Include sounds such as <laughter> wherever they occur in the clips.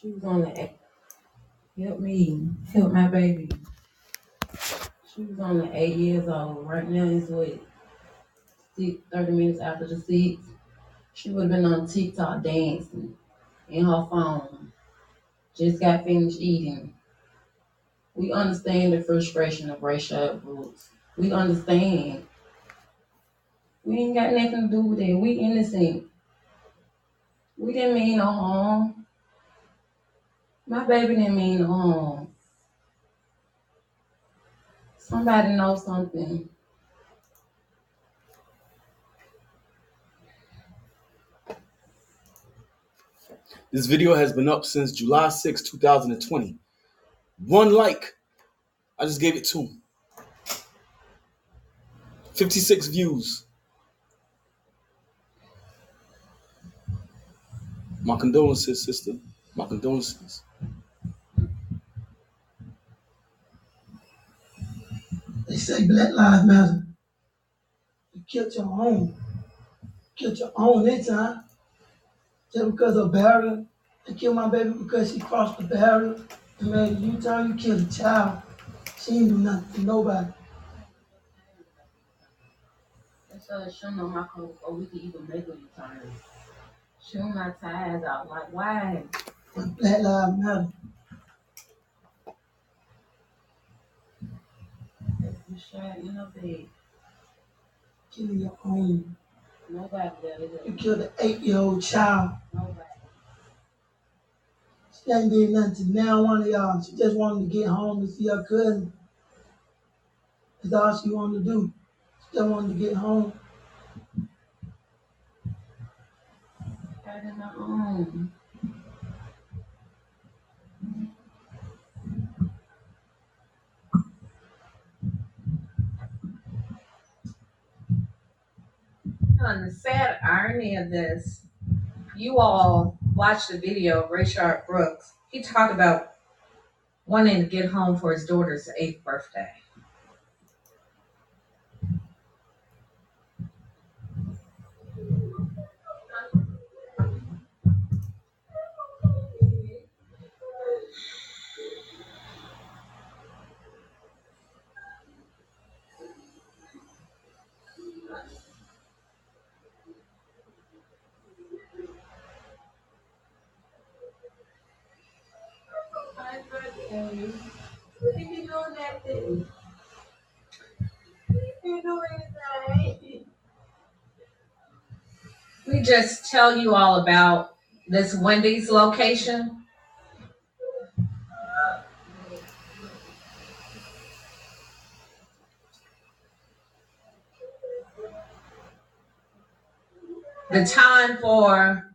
She was on the eight. Help me. Help my baby. She was on the eight years old. Right now it's what six, 30 minutes after the six. She would have been on TikTok dancing in her phone. Just got finished eating. We understand the frustration of Rayshard Brooks. We understand. We ain't got nothing to do with it. We innocent. We didn't mean no harm. My baby didn't mean no harm. Somebody knows something. This video has been up since July 6, 2020. One like. I just gave it two. 56 views. My condolences, sister. My condolences. Say Black Lives Matter. You killed your own. Killed your own that time. Just because of barrier. They killed my baby because she crossed the barrier and made a U-turn. You killed a child. She didn't do nothing to nobody. That's so show know my code or we can even make a return. Show my ties out. Like why? Black Lives Matter. You shot in her bed. Killing your own. Nobody there. Is You killed an eight-year-old child. Nobody. She ain't did nothing to now one of y'all. She just wanted to get home to see her cousin. That's all she wanted to do. She just wanted to get home. Shot in her own. The sad irony of this, you all watched the video of Rayshard Brooks. He talked about wanting to get home for his daughter's eighth birthday. You that? You anything? We just tell you all about this Wendy's location. The time for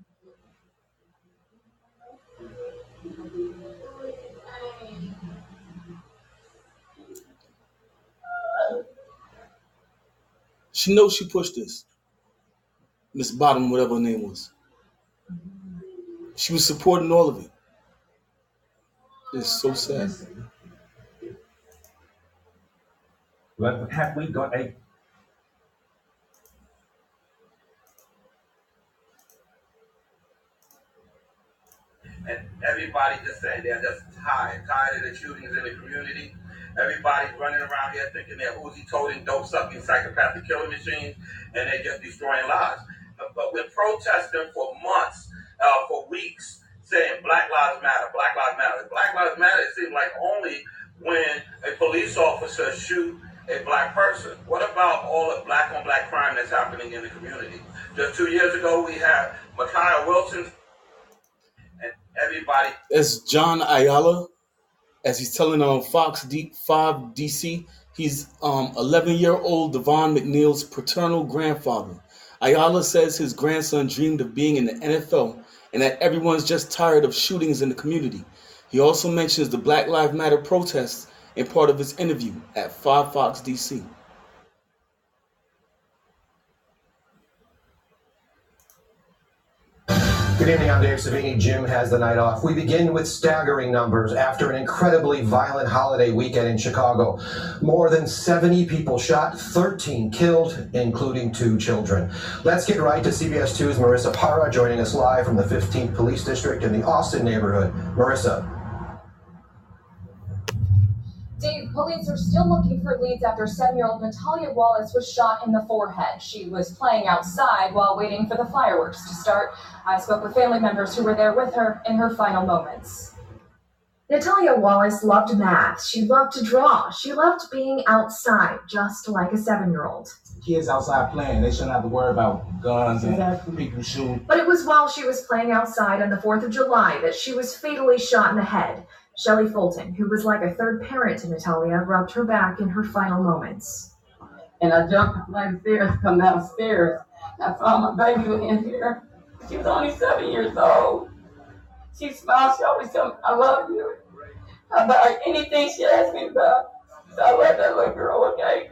She knows she pushed this. Miss Bottom, whatever her name was. She was supporting all of it. It's so sad. Well, have we got a and everybody just saying they're just tired, tired of the shootings in the community. Everybody's running around here thinking they're Uzi toting, dope sucking, psychopathic killing machines, and they're just destroying lives. But, but we're protesting for months, uh, for weeks, saying Black Lives Matter, Black Lives Matter. Black Lives Matter, it seems like only when a police officer shoot a black person. What about all the black on black crime that's happening in the community? Just two years ago, we had Micaiah Wilson and everybody That's John Ayala, as he's telling on Fox D- 5 DC. He's um 11 year old Davon McNeal's paternal grandfather. Ayala says his grandson dreamed of being in the NFL and that everyone's just tired of shootings in the community. He also mentions the Black Lives Matter protests in part of his interview at 5 Fox DC. Good evening, I'm Dave Savini. Jim has the night off. We begin with staggering numbers after an incredibly violent holiday weekend in Chicago. More than 70 people shot, 13 killed, including two children. Let's get right to CBS 2's Marissa Parra joining us live from the 15th Police District in the Austin neighborhood. Marissa. Dave, police are still looking for leads after seven-year-old Natalia Wallace was shot in the forehead. She was playing outside while waiting for the fireworks to start. I spoke with family members who were there with her in her final moments. Natalia Wallace loved math. She loved to draw. She loved being outside, just like a seven-year-old. Kids outside playing, they shouldn't have to worry about guns and people shooting. But it was while she was playing outside on the 4th of July that she was fatally shot in the head. Shelley Fulton, who was like a third parent to Natalia, rubbed her back in her final moments. And I jumped up like the stairs, come downstairs. I found my baby in here. She was only seven years old. She smiled. She always told me, I love you. About anything she asked me about. So I love that little girl, okay?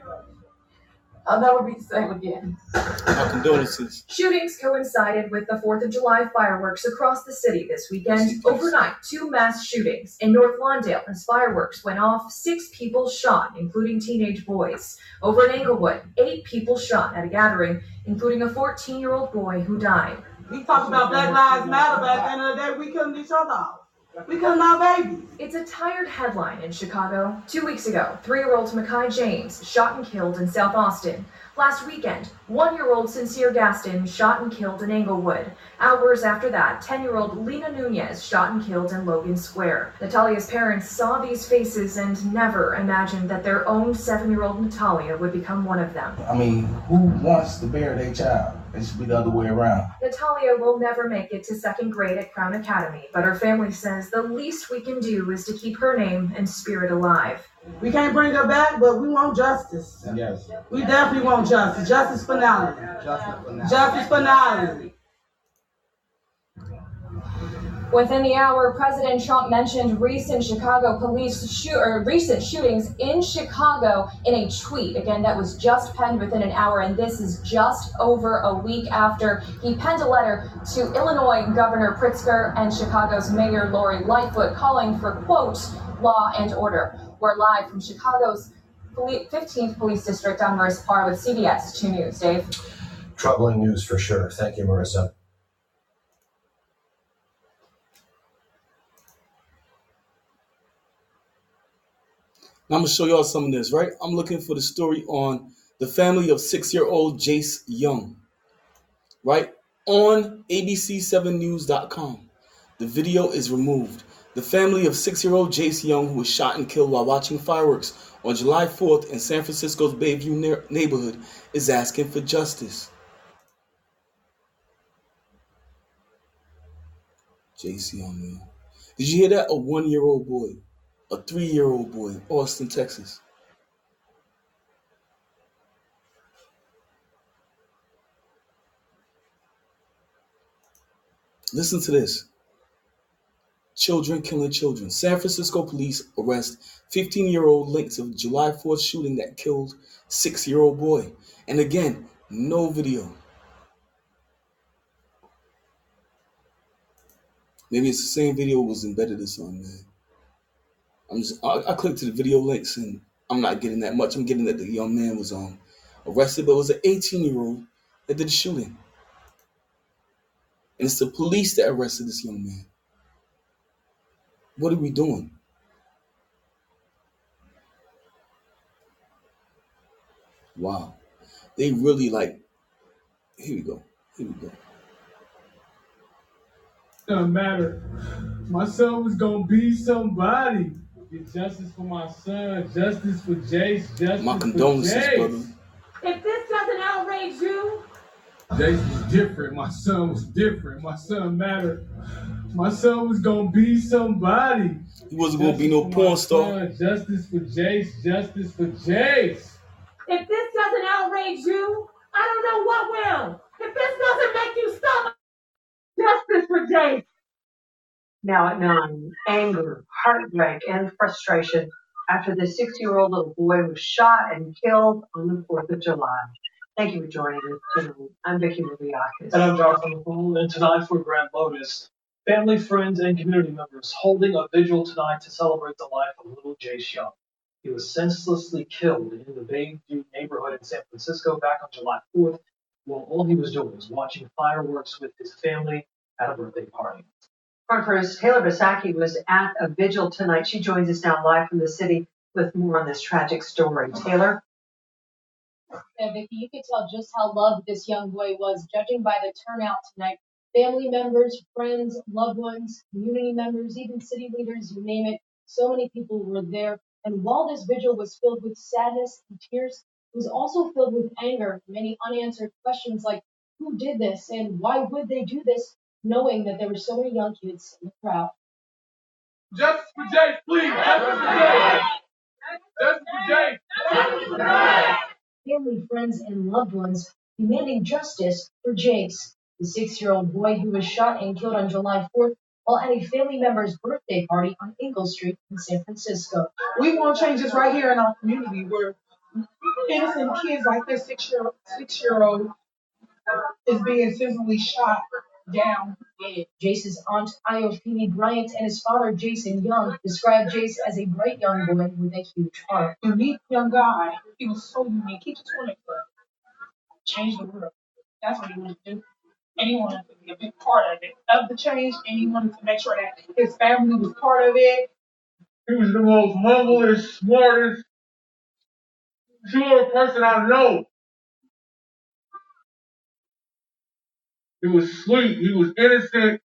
I'll never be the same again. My condolences. Shootings coincided with the 4th of July fireworks across the city this weekend. Overnight, two mass shootings. In North Lawndale, as fireworks went off, six people shot, including teenage boys. Over in Englewood, eight people shot at a gathering, including a 14 year old boy who died. We talked about Black Lives Matter, but at the end of the day, we killed each other off. We killed our babies. It's a tired headline in Chicago. Two weeks ago, three year old Mekhi James shot and killed in South Austin. Last weekend, one year old Sincere Gaston shot and killed in Englewood. Hours after that, 10 year old Lena Nunez shot and killed in Logan Square. Natalia's parents saw these faces and never imagined that their own seven year old Natalia would become one of them. I mean, who wants to bury their child? It should be the other way around. Natalia will never make it to second grade at Crown Academy, but her family says the least we can do is to keep her name and spirit alive. We can't bring her back, but we want justice. Yes. We definitely want justice. Justice for Natalie. Justice for now. Justice for Natalie. Within the hour, President Trump mentioned recent Chicago police shoot or recent shootings in Chicago in a tweet. Again, that was just penned within an hour, and this is just over a week after he penned a letter to Illinois Governor Pritzker and Chicago's Mayor Lori Lightfoot calling for quote law and order. We're live from Chicago's 15th Police District. I'm Marissa Parra with CBS 2 News. Dave. Troubling news for sure. Thank you, Marissa. Now I'm gonna show y'all some of this, right? I'm looking for the story on the family of six-year-old Jace Young, right? On ABC7News.com. The video is removed. The family of six-year-old Jace Young, who was shot and killed while watching fireworks on July 4th in San Francisco's Bayview near- neighborhood, is asking for justice. Jace Young, man. Did you hear that? A one-year-old boy a three year old boy in Austin, Texas. Listen to this. Children killing children. San Francisco police arrest 15 year old linked to July 4th shooting that killed six year old boy. And again, no video. Maybe it's the same video was embedded or something, man. I'm just I, I clicked to the video links and I'm not getting that much. I'm getting that the young man was um arrested, but it was an 18 year old that did the shooting. And it's the police that arrested this young man. What are we doing? Wow. They really like here we go. Here we go. Doesn't matter. My son was gonna be somebody. Get justice for my son, justice for Jace, justice My for condolences, Jace. brother. If this doesn't outrage you, Jace was different. My son was different. My son mattered. My son was gonna be somebody. He wasn't gonna be no Justice porn star. son, Justice for Jace, justice for Jace. if this doesn't outrage you, I don't know what will. If this doesn't make you stop, justice for Jake. Now at nine, anger, heartbreak, and frustration after the six year old little boy was shot and killed on the 4th of July. Thank you for joining us tonight. I'm Vicky Liviakis. And I'm Jonathan Fool, and tonight for Grand Lotus, family, friends, and community members holding a vigil tonight to celebrate the life of little Jace Young. He was senselessly killed in the Bayview neighborhood in San Francisco back on July 4th, while all he was doing was watching fireworks with his family at a birthday party. First, Taylor Bisacky was at a vigil tonight. She joins us now live from the city with more on this tragic story. Taylor? Yeah, Vicky, you could tell just how loved this young boy was, judging by the turnout tonight. Family members, friends, loved ones, community members, even city leaders, you name it. So many people were there. And while this vigil was filled with sadness and tears, it was also filled with anger, many unanswered questions like who did this and why would they do this, knowing that there were so many young kids in the crowd. Justice for Jace, please. Justice for Jace. Justice for Jace. Justice for Jace. Family, friends, and loved ones demanding justice for Jace, the six-year-old boy who was shot and killed on July 4th while at a family member's birthday party on Ingalls Street in San Francisco. We want changes right here in our community where innocent kids like this six year six year old is being senselessly shot down. Jace's aunt, Iofini Bryant, and his father, Jason Young, described Jace as a bright young boy with a huge heart. Unique young guy. He was so unique. He just wanted to change the world. That's what he wanted to do. And he wanted to be a big part of it, of the change, and he wanted to make sure that his family was part of it. He was the most humblest, smartest, pure person I know. He was sweet. He was innocent.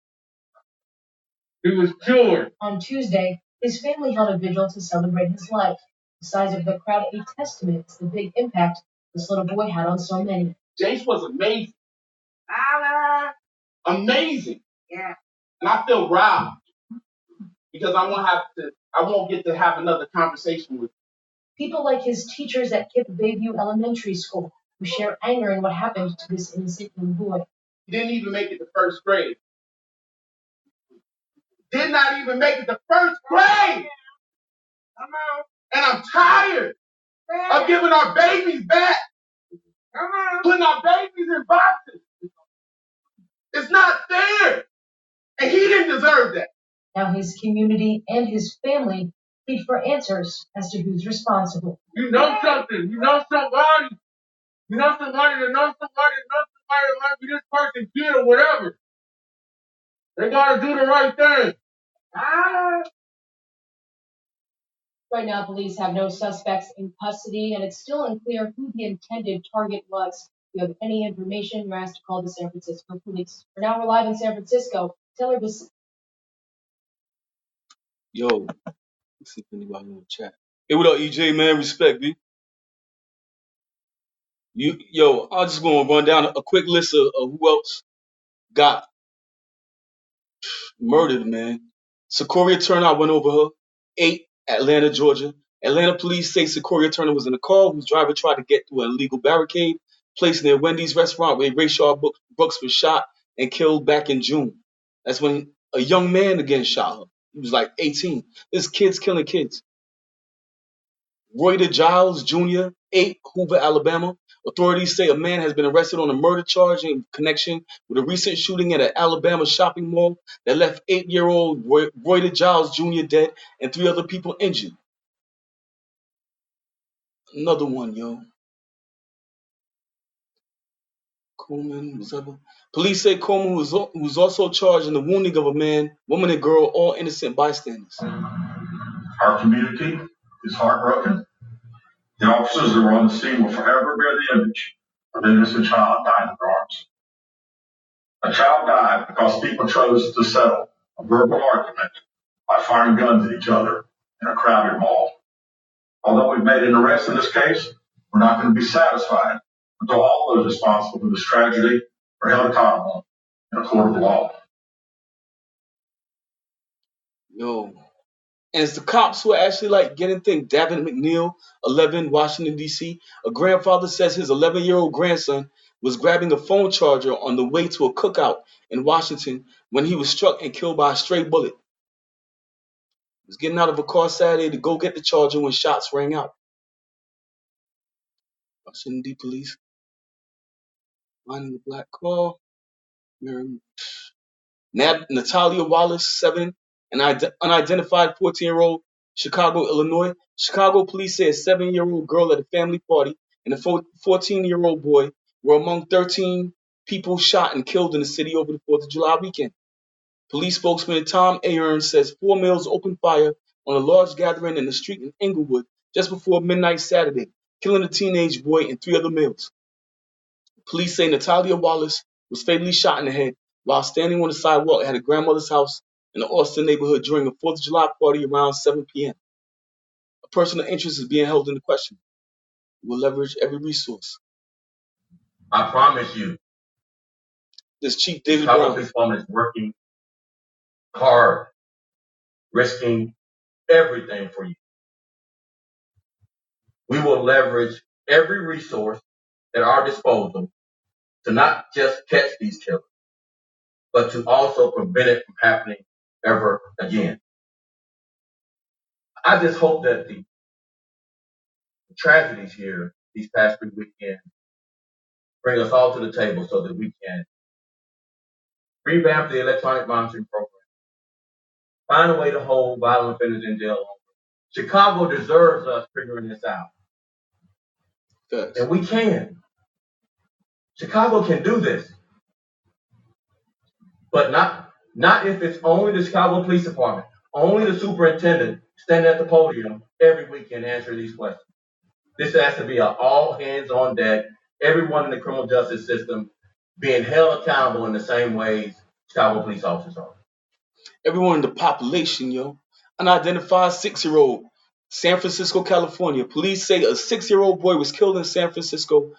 He was pure. On Tuesday, his family held a vigil to celebrate his life. The size of the crowd a testament to the big impact this little boy had on so many. Jace was amazing. Holla. Amazing. Yeah. And I feel robbed because I won't have to. I won't get to have another conversation with. People like his teachers at KIPP Bayview Elementary School who share anger in what happened to this innocent young boy. He didn't even make it to first grade. Did not even make it to first grade. Come on. And I'm tired of giving our babies back, Come on. putting our babies in boxes. It's not fair. And he didn't deserve that. Now his community and his family plead for answers as to who's responsible. You know something. You know somebody. You know somebody that knows somebody that knows somebody that might be this person kid or whatever. They gotta do the right thing. Holla. Right now, police have no suspects in custody, and it's still unclear who the intended target was. If you have any information, you're asked to call the San Francisco Police. For now, we're live in San Francisco. Taylor was Yo, let's see if anybody in the chat. Hey, what up, EJ, man? Respect, B. You, yo, I'm just gonna run down a quick list of, of who else got murdered, man. Secoriea Turner, I went over her. Eight, Atlanta, Georgia. Atlanta police say Secoriea Turner was in a car whose driver tried to get through an illegal barricade placed near Wendy's restaurant where Rayshard Brooks Brooks was shot and killed back in June. That's when a young man again shot her. He was like 18. This kid's killing kids. Royta Giles Jr., 8, Hoover, Alabama. Authorities say a man has been arrested on a murder charge in connection with a recent shooting at an Alabama shopping mall that left eight-year-old Roy- Royta Giles Jr. dead and three other people injured. Another one, yo. Coleman was ever. Police say Coleman was, was also charged in the wounding of a man, woman, and girl, all innocent bystanders. Our community is heartbroken. The officers that were on the scene will forever bear the image of an innocent child dying in their arms. A child died because people chose to settle a verbal argument by firing guns at each other in a crowded mall. Although we've made an arrest in this case, we're not going to be satisfied until all those responsible for this tragedy are held accountable in a court of law. Yo. It's the cops who are actually like getting things. Davon McNeal, 11, Washington, D.C. A grandfather says his 11 year old grandson was grabbing a phone charger on the way to a cookout in Washington when he was struck and killed by a stray bullet. He was getting out of a car Saturday to go get the charger when shots rang out. Washington, D. Police. Finding the black car. Nab- Natalia Wallace, seven, an ide- unidentified 14 year old, Chicago, Illinois. Chicago police say a seven year old girl at a family party and a 14 year old boy were among 13 people shot and killed in the city over the 4th of July weekend. Police spokesman Tom Ahern says four males opened fire on a large gathering in the street in Englewood just before midnight Saturday, killing a teenage boy and three other males. Police say Natalia Wallace was fatally shot in the head while standing on the sidewalk at her grandmother's house in the Austin neighborhood during a 4th of July party around 7 p.m. A person of interest is being held in question. We'll leverage every resource. I promise you, This Chief David Brown. Police Department is working hard, risking everything for you. We will leverage every resource at our disposal to not just catch these killers, but to also prevent it from happening ever again. I just hope that the tragedies here these past three weekends bring us all to the table so that we can revamp the electronic monitoring program, find a way to hold violent offenders in jail longer. Chicago deserves us figuring this out. And we can. Chicago can do this. But not not if it's only the Chicago Police Department, only the superintendent standing at the podium every weekend answering these questions. This has to be an all hands on deck, everyone in the criminal justice system being held accountable in the same ways Chicago police officers are. everyone in the population, yo. Unidentified six year old, San Francisco, California. Police say a six year old boy was killed in San Francisco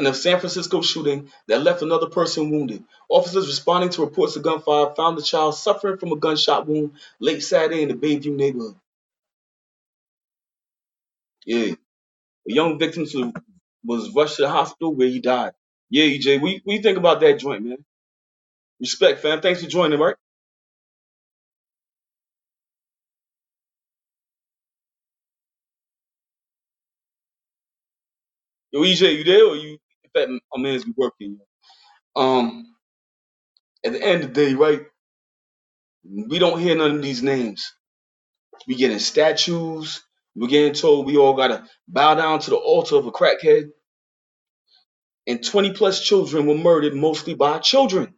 in a San Francisco shooting that left another person wounded. Officers responding to reports of gunfire found the child suffering from a gunshot wound late Saturday in the Bayview neighborhood. Yeah. The young victim was rushed to the hospital where he died. Yeah, EJ, we we think about that joint, man. Respect, fam. Thanks for joining, right? Yo, EJ, you there or you fact my man's be working. Um at the end of the day, right, we don't hear none of these names. We getting statues, we're getting told we all gotta bow down to the altar of a crackhead. And 20 plus children were murdered mostly by children.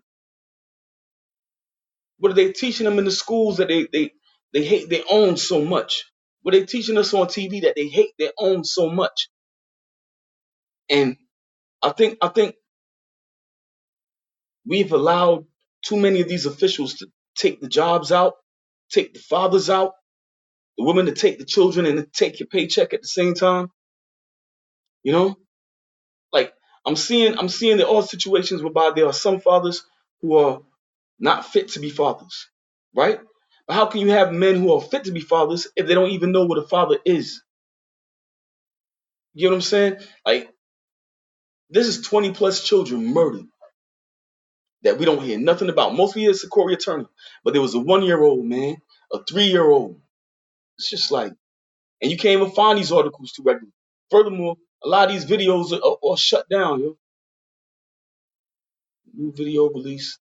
What are they teaching them in the schools that they they, they hate their own so much? What are they teaching us on TV that they hate their own so much? And I think I think we've allowed too many of these officials to take the jobs out, take the fathers out, the women to take the children and to take your paycheck at the same time. You know, like I'm seeing I'm seeing there are situations whereby there are some fathers who are not fit to be fathers, right? But how can you have men who are fit to be fathers if they don't even know what a father is? You know what I'm saying? Like this is 20 plus children murdered that we don't hear nothing about. Mostly it's a Corey attorney, but there was a one year old man, a three year old. It's just like, and you can't even find these articles too regularly. Furthermore, a lot of these videos are, are, are shut down, yo. New video release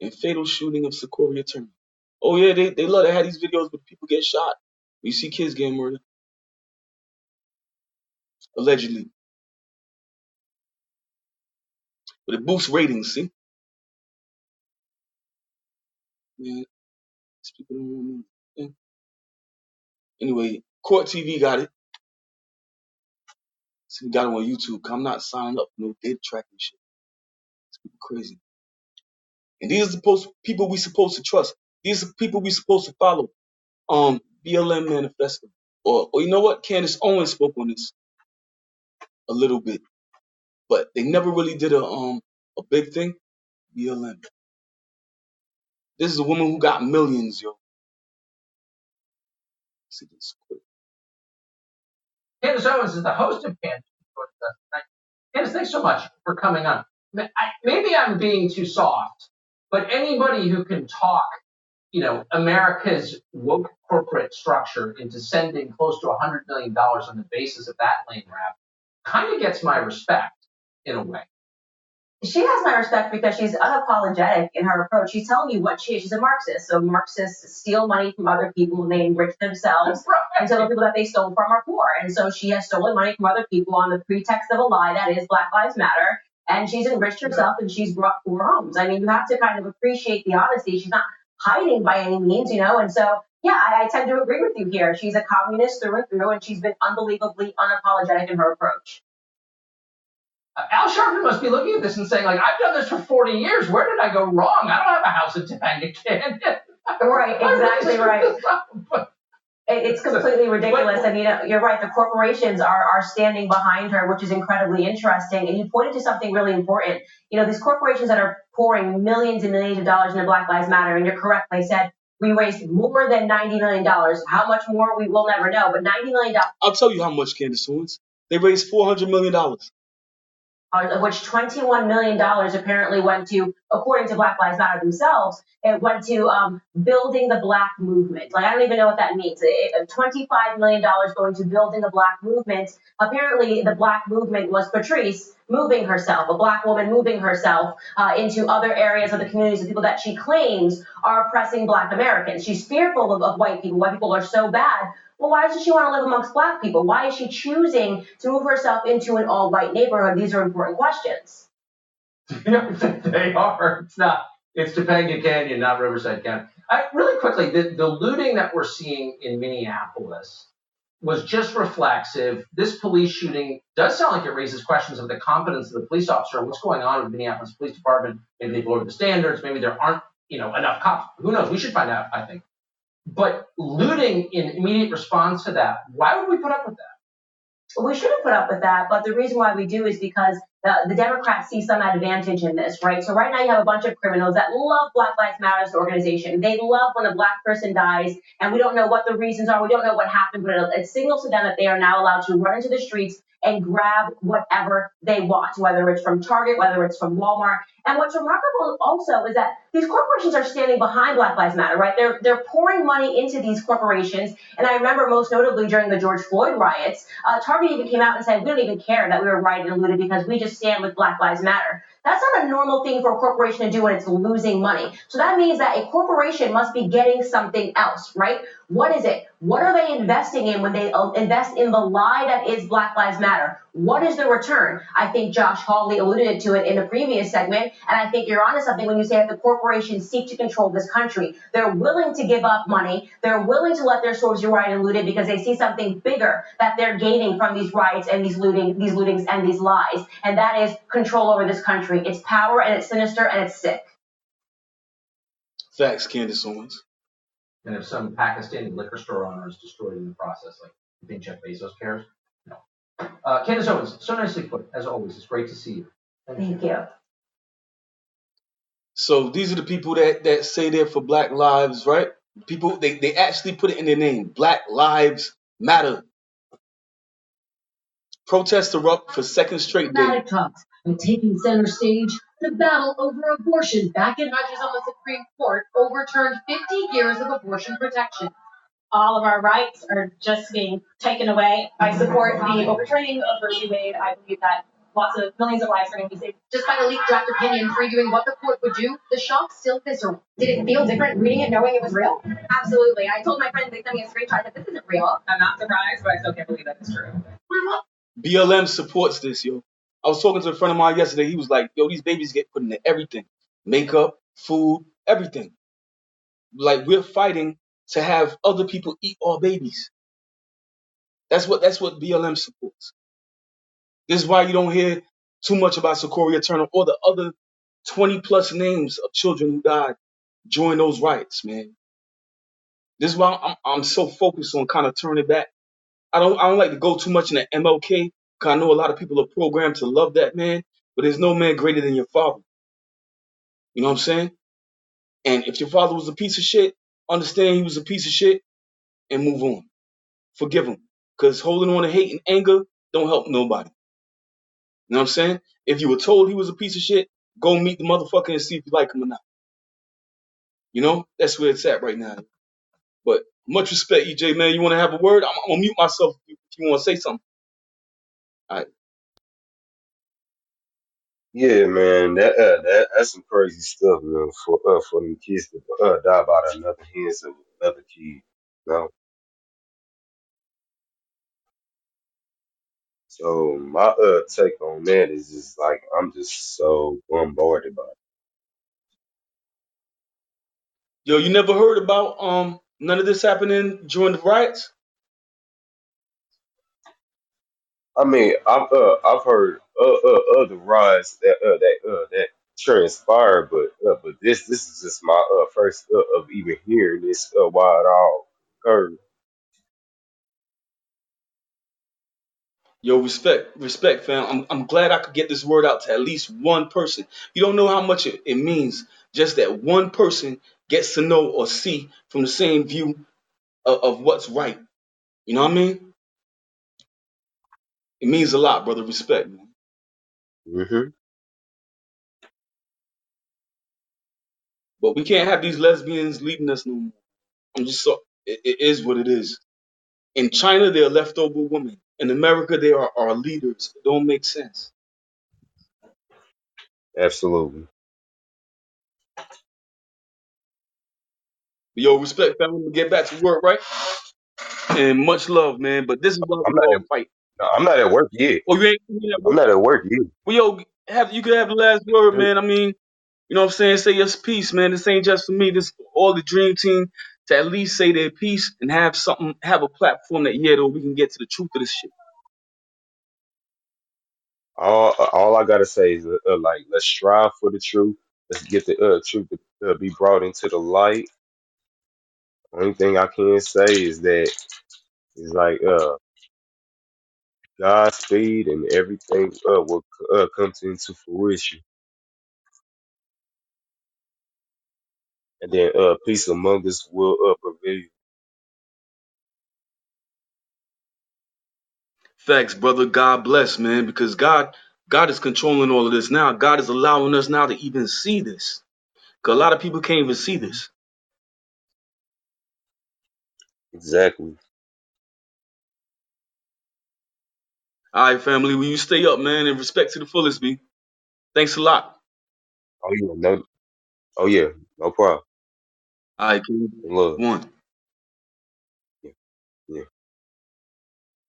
and fatal shooting of Secoriea Turner. Oh yeah, they, they love to have these videos where people get shot. You see kids getting murdered. Allegedly. But it boosts ratings, see? Man, these people don't want me. Anyway, Court TV got it. See, we got it on YouTube. I'm not signing up for no data tracking shit. It's people crazy. And these are supposed people we supposed to trust. These are people we supposed to follow. Um, BLM manifesto. Or, or you know what? Candace Owens spoke on this a little bit, but they never really did a um a big thing. BLM. This is a woman who got millions, yo. See this quick. Candace Owens is the host of Candace. Candace, thanks so much for coming on. Maybe I'm being too soft, but anybody who can talk, you know, America's woke corporate structure into sending close to $100 million on the basis of that lane rap kind of gets my respect in a way. she has my respect because she's unapologetic in her approach. She's telling you what she is. She's a Marxist. So Marxists steal money from other people and they enrich themselves until the people that they stole from are poor. And so she has stolen money from other people on the pretext of a lie that is Black Lives Matter. And she's enriched herself and she's brought poor homes. I mean, you have to kind of appreciate the honesty. She's not hiding by any means, you know. And so, yeah, I, I tend to agree with you here. She's a communist through and through, and she's been unbelievably unapologetic in her approach. Al Sharpton must be looking at this and saying, like, I've done this for 40 years. Where did I go wrong? I don't have a house in Topanga Canyon. <laughs> Right, exactly right. <laughs> It's completely ridiculous. I mean, uh, you're right. The corporations are, are standing behind her, which is incredibly interesting. And you pointed to something really important. You know, these corporations that are pouring millions and millions of dollars into Black Lives Matter, and you're correct. They said we raised more than $90 million. How much more, we will never know. But $90 million I'll tell you how much, Candace Owens. They raised four hundred million dollars. Of which $21 million apparently went to, according to Black Lives Matter themselves, it went to um, building the black movement. Like, I don't even know what that means. It- it- $25 million going to building the black movement. Apparently, the black movement was Patrisse moving herself, a black woman moving herself uh, into other areas of the communities of people that she claims are oppressing black Americans. She's fearful of, of white people. White people are so bad. Well, why doesn't she want to live amongst black people? Why is she choosing to move herself into an all white neighborhood? These are important questions. <laughs> they are. It's not. It's Topanga Canyon, not Riverside County. I, really quickly, the, the looting that we're seeing in Minneapolis was just reflexive. This police shooting does sound like it raises questions of the competence of the police officer. What's going on with Minneapolis Police Department? Maybe they've lowered the standards. Maybe there aren't, you know, enough cops. Who knows? We should find out. I think. But looting in immediate response to that, why would we put up with that? we shouldn't put up with that, but the reason why we do is because the, the Democrats see some advantage in this, right? So right now you have a bunch of criminals that love Black Lives Matter as organization. They love when a black person dies, and we don't know what the reasons are. We don't know what happened, but it, it signals to them that they are now allowed to run into the streets and grab whatever they want, whether it's from Target, whether it's from Walmart. And what's remarkable also is that these corporations are standing behind Black Lives Matter, right? They're they're pouring money into these corporations. And I remember most notably during the George Floyd riots, uh, Target even came out and said, "We don't even care that we were rioted and looted because we just stand with Black Lives Matter." That's not a normal thing for a corporation to do when it's losing money. So that means that a corporation must be getting something else, right? What is it? What are they investing in when they uh, invest in the lie that is Black Lives Matter? What is the return? I think Josh Hawley alluded to it in the previous segment, and I think you're onto something when you say that the corporations seek to control this country. They're willing to give up money. They're willing to let their stores be rioted and looted because they see something bigger that they're gaining from these riots and these looting, these lootings and these lies, and that is control over this country. It's power and it's sinister and it's sick. Facts, Candace Owens. And if some Pakistani liquor store owner is destroyed in the process, like you think Jeff Bezos cares? No. Uh, Candace Owens, so nicely put, as always. It's great to see you. Thank you. So these are the people that that say they're for Black Lives, right? People they they actually put it in their name. Black Lives Matter. Protests erupt for second straight day. Dramatic talks and taking center stage, the battle over abortion back in judges on the Supreme Court overturned 50 years of abortion protection. all of our rights are just being taken away. I support the overturning of Roe v. Wade. I believe that lots of millions of lives are going to be saved. Just by a leaked draft opinion previewing what the court would do, the shock still visceral. Did it feel different reading it knowing it was real? Absolutely. I told my friends they sent me a screenshot that this isn't real. I'm not surprised, but I still can't believe that it's true. BLM supports this, yo. I was talking to a friend of mine yesterday. He was like, yo, these babies get put into everything. Makeup, food, everything. Like we're fighting to have other people eat our babies. That's what that's what BLM supports. This is why you don't hear too much about Secoriea Turner or the other 20 plus names of children who died during those riots, man. This is why I'm, I'm so focused on kind of turning back. I don't I don't like to go too much in the MLK because I know a lot of people are programmed to love that man, but there's no man greater than your father. You know what I'm saying? And if your father was a piece of shit, understand he was a piece of shit and move on. Forgive him. Because holding on to hate and anger don't help nobody. You know what I'm saying? If you were told he was a piece of shit, go meet the motherfucker and see if you like him or not. You know? That's where it's at right now. But much respect, EJ, man. You want to have a word? I'm, I'm going to mute myself if you want to say something. Right. Yeah, man, that uh, that that's some crazy stuff, man. For uh, for them kids to uh, die by another hands of another kid. Know? So my uh take on that is just like I'm just so bombarded by. It. Yo, you never heard about um none of this happening during the riots? I mean, I've uh I've heard uh uh other riots that uh that uh that transpired, but uh, but this this is just my uh first uh, of even hearing this uh why it all occurred. Yo, respect, respect, fam. I'm I'm glad I could get this word out to at least one person. You don't know how much it, it means just that one person gets to know or see from the same view of, of what's right. You know what I mean? It means a lot, brother. Respect, man. hmm But we can't have these lesbians leading us no more. I'm just so it, it is what it is. In China, they're leftover women. In America, they are our leaders. It don't make sense. Absolutely. But yo, respect, family. Get back to work, right? And much love, man. But this is why I'm we not all fight. No, I'm not at work yet. Oh, you ain't you ain't at I'm work? not at work yet. Well, yo, have you could have the last word, man. I mean, you know what I'm saying? Say your piece, man. This ain't just for me. This for all the dream team to at least say their piece and have something, have a platform that yeah, though we can get to the truth of this shit. All all I gotta say is uh, uh, like let's strive for the truth. Let's get the uh, truth to uh, be brought into the light. Only thing I can say is that is like uh Godspeed and everything uh will uh, come to into fruition. And then uh peace among us will uh prevail. Facts, brother. God bless, man, because God, God is controlling all of this now. God is allowing us now to even see this. Cause a lot of people can't even see this. Exactly. All right, family. Will you stay up, man, and respect to the fullest, B? Thanks a lot. Oh yeah, no oh yeah, no problem. All right. One.